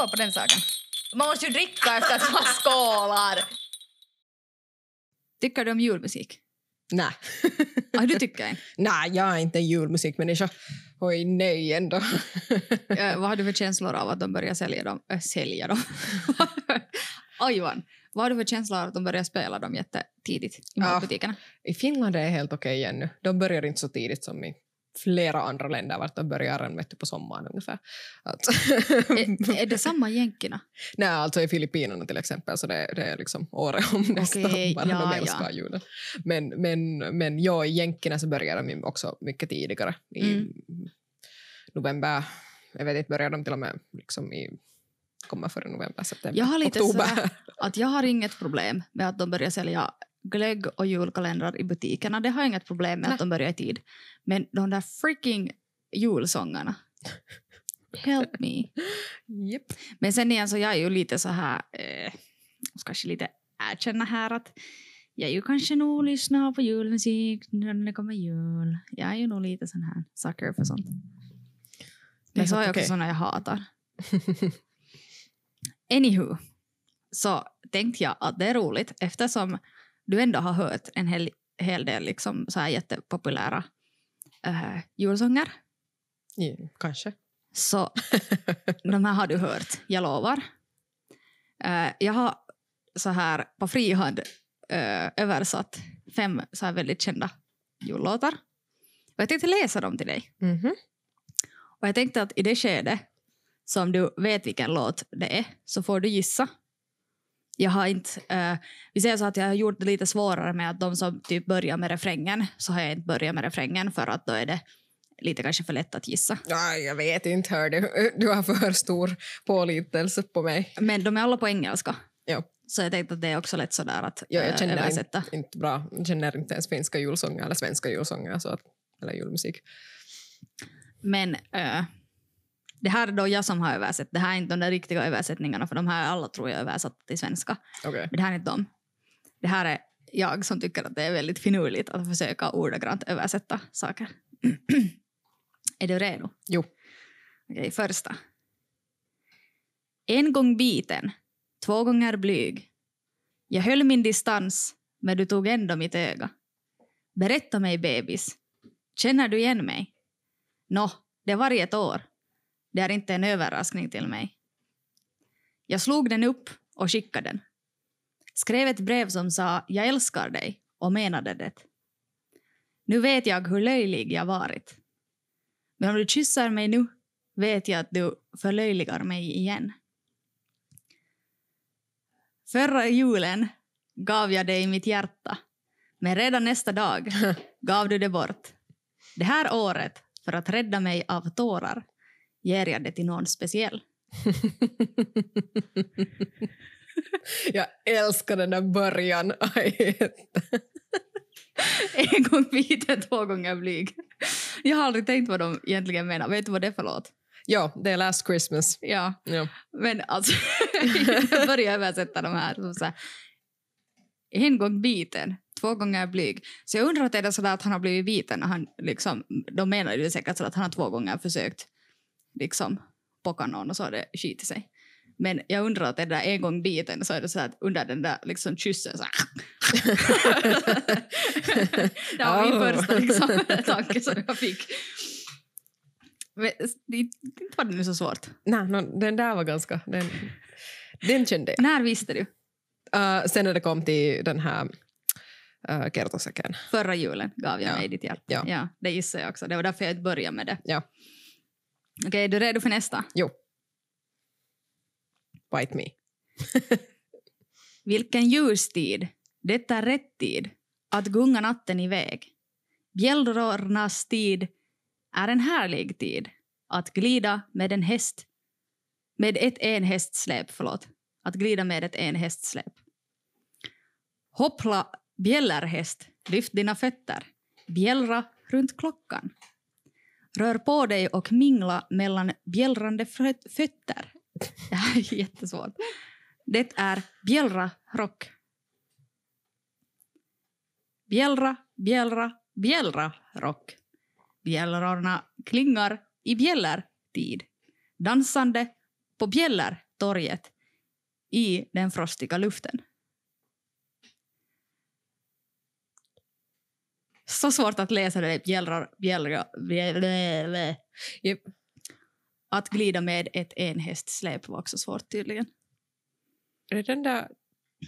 skål på den saken. Man måste ju dricka efter att man skålar. Tycker du om julmusik? Nej. Ah, du tycker en. Nej, jag är inte en julmusikmänniska. Oj, nej ändå. Eh, vad har du för känslor av att de börjar sälja dem? Äh, sälja dem? Oj, Johan. Vad har du för känslor av att de börjar spela dem jättetidigt i Ja. matbutikerna? I Finland är det helt okej ännu. De börjar inte så tidigt som i flera andra länder vart de börjar vet du, på sommaren ungefär. Alltså. är, är det samma jänkerna? Nej, alltså i Filippinerna till exempel så det, det är liksom året om nästan bara ja, de ja. julen. Men, men, men ja, i jänkerna så börjar de också mycket tidigare. I Mm. november, jag vet inte, börjar de till och med liksom i kommer före november, september, Jag har lite oktober. sådär att jag har inget problem med att de börjar sälja glögg och julkalendrar i butikerna. Det har jag inget problem med Nej. att de börjar i tid. Men de där freaking julsångerna. Help me. Japp. Men sen igen så jag är ju lite så här, eh, kanske lite erkänna här att jag är ju kanske nog lyssnar på julmusik när det kommer jul. Jag är ju nog lite sån här sucker för sånt. Men så är jag också okej. såna jag hatar. Anywho, så tänkte jag att det är roligt eftersom du ändå har hört en hel, hel del liksom så här jättepopulära uh, julsånger. Ja, kanske. Så de här har du hört, jag lovar. Eh, jag har så här på frihand uh, översatt fem så här väldigt kända jullåtar. Och jag tänkte läsa dem till dig. Mhm. Och jag tänkte att i det skede som du vet vilken låt det är så får du gissa. Jag har inte, eh, vi säger så att jag har gjort det lite svårare med att de som typ börjar med refrängen så har jag inte börjat med refrängen för att då är det lite kanske för lätt att gissa. Ja, jag vet inte, hör du. Du har för stor pålitelse på mig. Men de är alla på engelska. Ja. Så jag tänkte att det är också lätt sådär att Ja, jag eh, känner översätta. inte, inte bra. Jag känner inte ens finska julsånger eller svenska julsånger så att, eller julmusik. Men eh, det här är då jag som har översatt. Det här är inte de där riktiga översättningarna för de här är alla tror jag översatt till svenska. Okej. Men det här är inte dem. Det här är jag som tycker att det är väldigt finurligt att försöka ordagrant översätta saker. är du redo? Jo. Okej, första. En gång biten, två gånger blyg. Jag höll min distans, men du tog ändå mitt öga. Berätta mig, bebis. Känner du igen mig? Nå, det var ett år. Det är inte en överraskning till mig. Jag slog den upp och skickade den. Skrev ett brev som sa jag älskar dig och menade det. Nu vet jag hur löjlig jag varit. Men om du kysser mig nu vet jag att du förlöjligar mig igen. Förra julen gav jag dig mitt hjärta, men redan nästa dag gav du det bort. Det här året, för att rädda mig av tårar, ger jag det till någon speciell. jag älskar den där början. En gång biten, två gånger blyg. Jag har aldrig tänkt vad de egentligen menar. Vet du vad det är för låt? ja, det är Last Christmas. Ja, Ja. men alltså jag börjar översätta de här. Som så här en gång biten, två gånger blyg. Så jag undrar att är det så att han har blivit biten när han liksom, de menar ju säkert så att han har två gånger försökt liksom pocka någon och så har det skitit sig. Men jag undrar att det där en gång biten så är det så att under den där liksom kyssen så det var min Oh. första liksom, tanke som jag fick. Men, det, inte var det nu så svårt. Nej, no, den där var ganska... Den, den kände jag. När visste du? Uh, sen när det kom till den här uh, kertosäcken. Förra julen gav jag Ja. mig ditt hjärta. Ja. Ja, det gissar jag också. Det var därför jag började med det. Ja. Okej, är du redo för nästa? Jo. Bite me. Vilken ljustid! Detta är rätt tid att gunga natten iväg. Bjällrornas tid är en härlig tid att glida med en häst med ett enhästsläp, förlåt. Att glida med ett enhästsläp. Hoppla, bjällerhäst, lyft dina fötter. Bjällra runt klockan. Rör på dig och mingla mellan bjällrande fötter. Det här är jättesvårt. Det är bjällra rock. Bjällra, bjällra, bjällra rock. Bjällrorna klingar i bjällertid. Dansande på bjällertorget i den frostiga luften. Så svårt att läsa det. Bjällrar, bjällrar, bjällrar. Att glida med ett enhästsläp var också svårt tydligen. Är det den där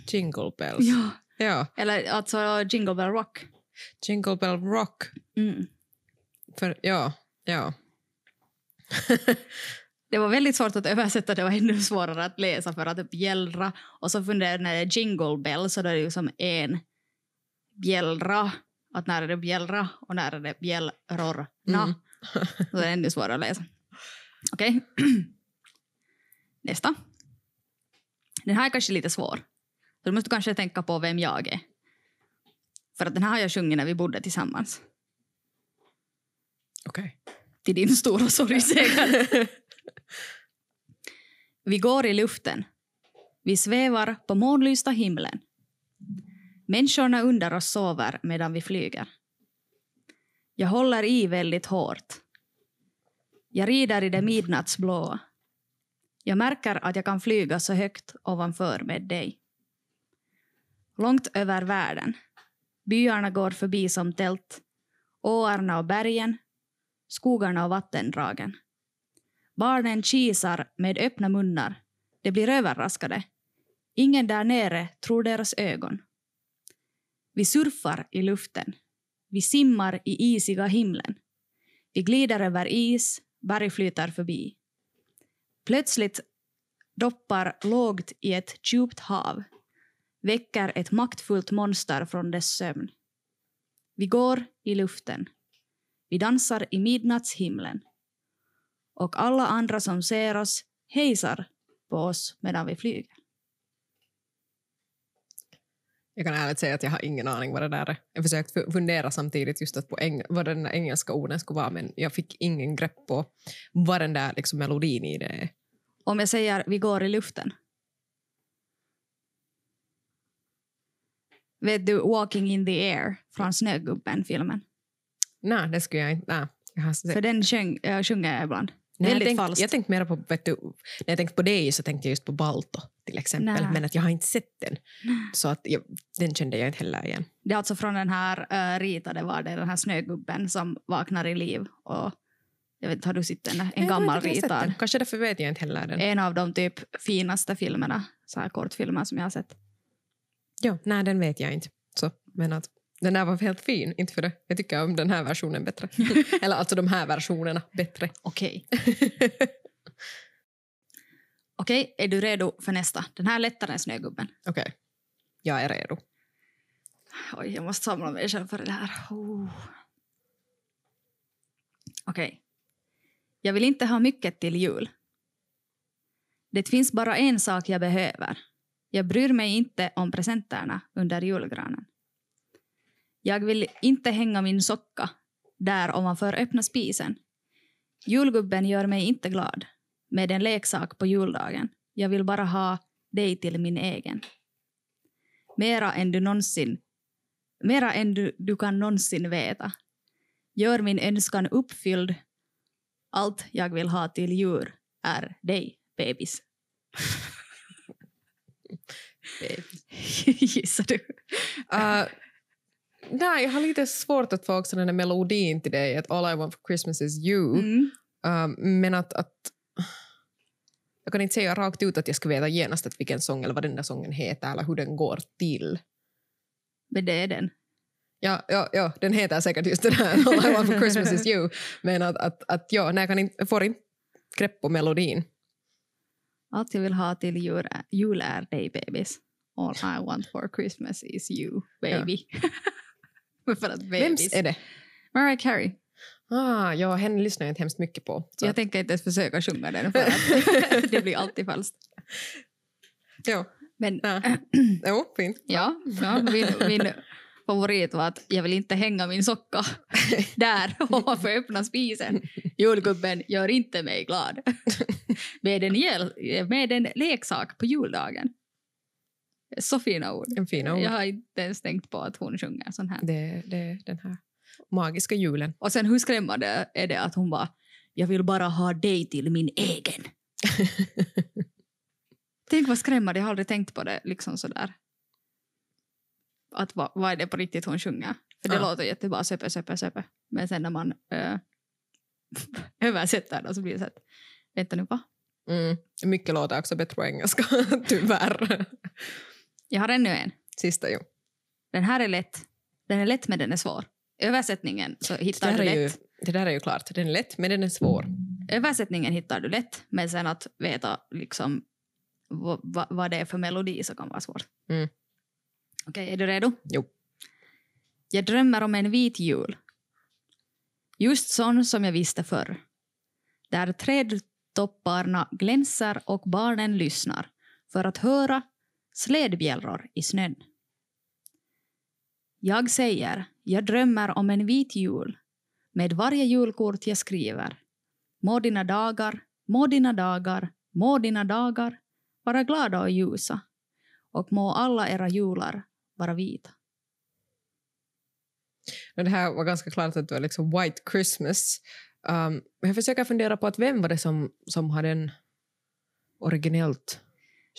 Jingle Bells? Ja. Ja, Eller alltså Jingle Bell Rock. Jingle Bell Rock. Mm. För, ja, ja. Det var väldigt svårt att översätta, det var ännu svårare att läsa för att bjällra. Och så funderade jag när det är jingle bell så då är det ju som en bjällra. Att när är det bjällra och när är det bjällrorna. Mm. Så det är ännu svårare att läsa. Okej. Nästa. Den här är kanske lite svår. Så du måste kanske tänka på vem jag är. För att den här har jag sjungit när vi bodde tillsammans. Okej. Till din stora sorg säkert. Vi går i luften. Vi svävar på månlysta himlen. Människorna under oss sover medan vi flyger. Jag håller i väldigt hårt. Jag rider i det midnattsblåa. Jag märker att jag kan flyga så högt ovanför med dig. Långt över världen. Byarna går förbi som tält. Åarna och bergen. Skogarna och vattendragen. Barnen kisar med öppna munnar. De blir överraskade. Ingen där nere tror deras ögon. Vi surfar i luften. Vi simmar i isiga himlen. Vi glider över is, berg flyter förbi. Plötsligt doppar lågt i ett djupt hav. Väcker ett maktfullt monster från dess sömn. Vi går i luften. Vi dansar i midnattshimlen. Och alla andra som ser oss hejsar på oss medan vi flyger. Jag kan ärligt säga att jag har ingen aning vad det där är. Jag försökte fu- fundera samtidigt just att på eng- vad den engelska orden skulle vara men jag fick ingen grepp på vad den där liksom melodin i det är. Om jag säger vi går i luften. Vet du Walking in the air från Snögubben-filmen? Nej, det skulle jag inte... Nej. Jag har sett- För den sjöng, äh, sjunger jag ibland. Nej, jag falskt. Jag tänkte mer på, vet du, när jag tänkte på dig så tänkte jag just på Balto till exempel, Nej. men att jag har inte sett den. Så att jag, den kände jag inte heller igen. Det är alltså från den här äh, ritade var det den här snögubben som vaknar i liv. Och jag vet inte, har du sett den? En Jag gammal ritad. Kanske därför vet jag inte heller den. En av de typ finaste filmerna, så här kortfilmer som jag har sett. Jo, nej, den vet jag inte. Så, men att den där var helt fin, inte för det. Jag tycker om den här versionen bättre. Eller alltså de här versionerna bättre. Okej. Okej, är du redo för nästa? Den här är lättare än Snögubben. Okej, jag är redo. Oj, jag måste samla mig själv för det här. Oh. Okej. Jag vill inte ha mycket till jul. Det finns bara en sak jag behöver. Jag bryr mig inte om presenterna under julgranen. Jag vill inte hänga min socka där ovanför öppna spisen. Julgubben gör mig inte glad med en leksak på juldagen. Jag vill bara ha dig till min egen. Mera än du någonsin Mera än du, du kan någonsin veta. Gör min önskan uppfylld. Allt jag vill ha till djur är dig, bebis. Gissar du? Uh, nej, jag har lite svårt att få också den där melodin till dig, att all I want for Christmas is you. Mm. Um, men att, att... Jag kan inte säga rakt ut att jag ska veta genast att vilken sång eller vad den där sången heter eller hur den går till. Men det är den. Ja, ja, ja den heter säkert just den här All I want for Christmas is you. Men att, att, att ja, nej, jag, kan inte, jag får inte grepp på melodin. Allt jag vill ha till jul är, jul är dig, bebis. All I want for Christmas is you, baby. Men för att Vems bebis. är det? Mariah Carey. Ah, ja, henne lyssnar jag inte hemskt mycket på. Så. Jag tänker inte ens försöka sjunga den för att det blir alltid falskt. ja, Men ja. Jo, fint. Ja, ja min, min favorit var att jag vill inte hänga min socka där ovanför öppna spisen. Julgubben gör inte mig glad. Med en, med en leksak på juldagen. Så fina ord. En fin ord. Jag har inte ens tänkt på att hon sjunger sån här. Det, det är den här magiska julen. Och sen hur skrämmande är det att hon bara jag vill bara ha dig till min egen. Tänk vad skrämmande, jag har aldrig tänkt på det liksom sådär. Att vad, vad är det på riktigt hon sjunger? För det Ja. låter jättebra, söpe, söpe, söpe. Men sen när man ö, översätter det så blir det så att, vänta nu va? Mm. Mycket låter också bättre på engelska, tyvärr. Jag har ännu en. Sista ju. Den här är lätt. Den är lätt men den är svår. Översättningen så hittar du är ju, lätt. det där är ju klart. Den är lätt, men den är svår. Översättningen hittar du lätt, men sen att veta liksom vad, det är för melodi så kan vara svårt. Mm. Okej, är du redo? Jo. Jag drömmer om en vit jul. Just sån som jag visste förr. Där trädtopparna glänser och barnen lyssnar för att höra slädbjällror i snön. Jag säger, jag drömmer om en vit jul med varje julkort jag skriver. Må dina dagar, må dina dagar, må dina dagar vara glada och ljusa och må alla era jular vara vita. Det här var ganska klart att det var liksom White Christmas. Um, jag försöker fundera på att vem var det som, som hade en originellt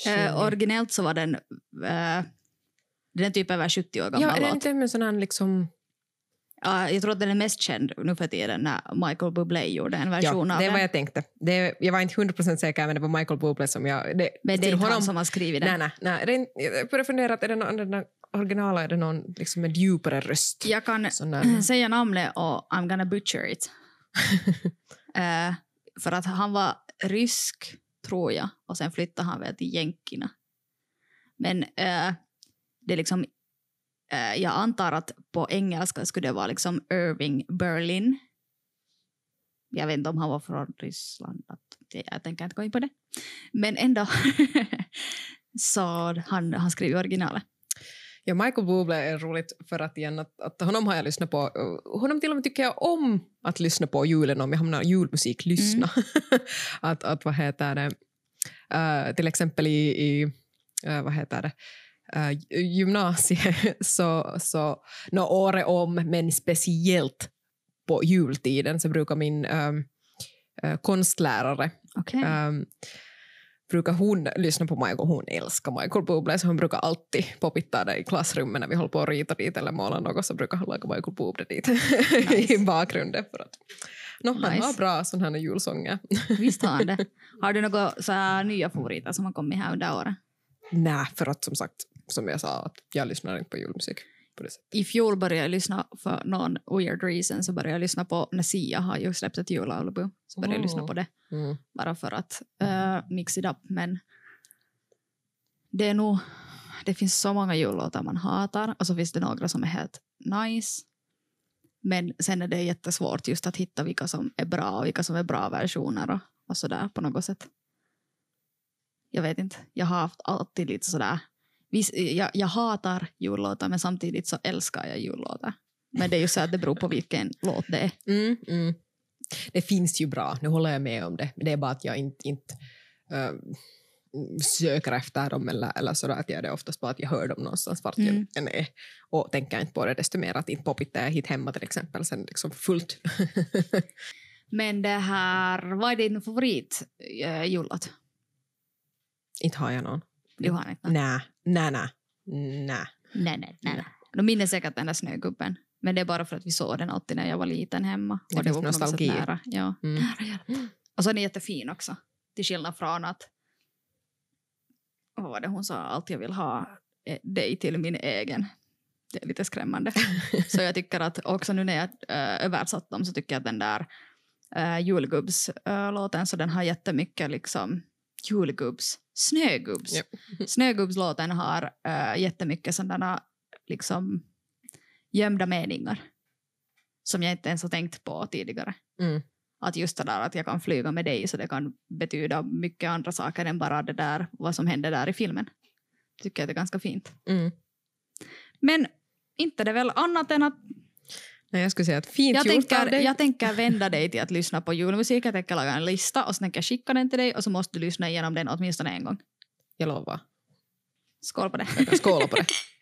Eh, originellt så var den, eh, den är typ över 70 år gammal Ja, är det inte med sån här liksom... Ja, jag tror att den är mest känd nu för tiden när Michael Bublé gjorde en version Ja, av det den. var jag tänkte. Det, jag var inte 100% säker, men det var Michael Bublé som jag... Det, Men det är inte han honom- som har skrivit den. Nej, nej, nej. Det är Jag började fundera, är det någon, där originala, är det någon liksom med djupare röst? Jag kan säga namnet och I'm gonna butcher it. Eh, för att han var rysk, tror jag, och sen flyttade han väl till Jänkina. Men äh, det är liksom, äh, jag antar att på engelska skulle det vara liksom Irving Berlin. Jag vet inte om han var från Ryssland, att, det- jag tänker inte gå in på det. Men ändå, så han, han skrev ju originalet. Ja, Michael Bublé är roligt för att igen att, att honom har jag lyssnat på. Uh, Honom till och med tycker jag om att lyssna på julen om jag hamnar julmusik lyssna. att, att vad heter det, uh, till exempel i, i uh, vad heter det, uh, gymnasiet så, så no, året om men speciellt på jultiden så brukar min um, uh, konstlärare Okej. Um, brukar hon lyssna på Michael, hon älskar Michael Bublé så hon brukar alltid poppitta det i klassrummet när vi håller på att rita dit eller måla något så brukar hon lägga Michael Bublé dit Nice. i bakgrunden för att no, han Nice. har bra sådana här julsånger. Visst har han det. Har du några så här nya favoriter som har kommit här under året? Nej, för att som sagt, som jag sa, att jag lyssnar inte på julmusik på det sättet. I fjol började jag lyssna för någon weird reason så började jag lyssna på när Sia har ju släppt ett julalbum. Så började jag lyssna Oh. på det Mm. bara för att uh, mix it up. Men det är nog, det finns så många jullåtar man hatar och så finns det några som är helt nice. Men sen är det jättesvårt just att hitta vilka som är bra och vilka som är bra versioner och, och sådär på något sätt. Jag vet inte, jag har haft alltid lite sådär, jag, jag hatar jullåtar men samtidigt så älskar jag jullåtar. Men det är ju så att det beror på vilken låt det är. Mm, mm. Det finns ju bra, nu håller jag med om det, men det är bara att jag inte, inte äh, söker efter dem eller, eller sådär, att jag är det oftast bara att jag hör dem någonstans vart Mm. jag än är och tänker inte på det desto mer att inte poppitta jag hit hemma till exempel sen liksom fullt. Men det här, vad är din favorit äh, jullåt? inte har jag någon. Du har inte? Nej, nej, nej. Nej. Nej, nej. De minns säkert den där snögubben. Men det är bara för att vi såg den alltid när jag var liten hemma. Det och det finns var på något sätt nostalgi. nära. Ja. Mm. nära hjärtat. Och så är den jättefin också. Till skillnad från att... Vad var det hon sa? Allt jag vill ha är dig till min egen. Det är lite skrämmande. så jag tycker att också nu när jag äh, översatt dem så tycker jag att den där äh, julgubbslåten så den har jättemycket liksom julgubbs, snögubbs. Japp. Snögubbslåten har äh, jättemycket sådana liksom gömda meningar som jag inte ens har tänkt på tidigare. Mm. Att just det där att jag kan flyga med dig så det kan betyda mycket andra saker än bara det där vad som hände där i filmen. Tycker jag det är ganska fint. Mm. Men inte det är väl annat än att Nej, jag skulle säga att fint jag gjort av tänker, dig. jag tänker vända dig till att lyssna på julmusik. Jag tänker laga en lista och tänker jag skicka den till dig och så måste du lyssna igenom den åtminstone en gång. jag lovar. Skål på det. Skåla på det.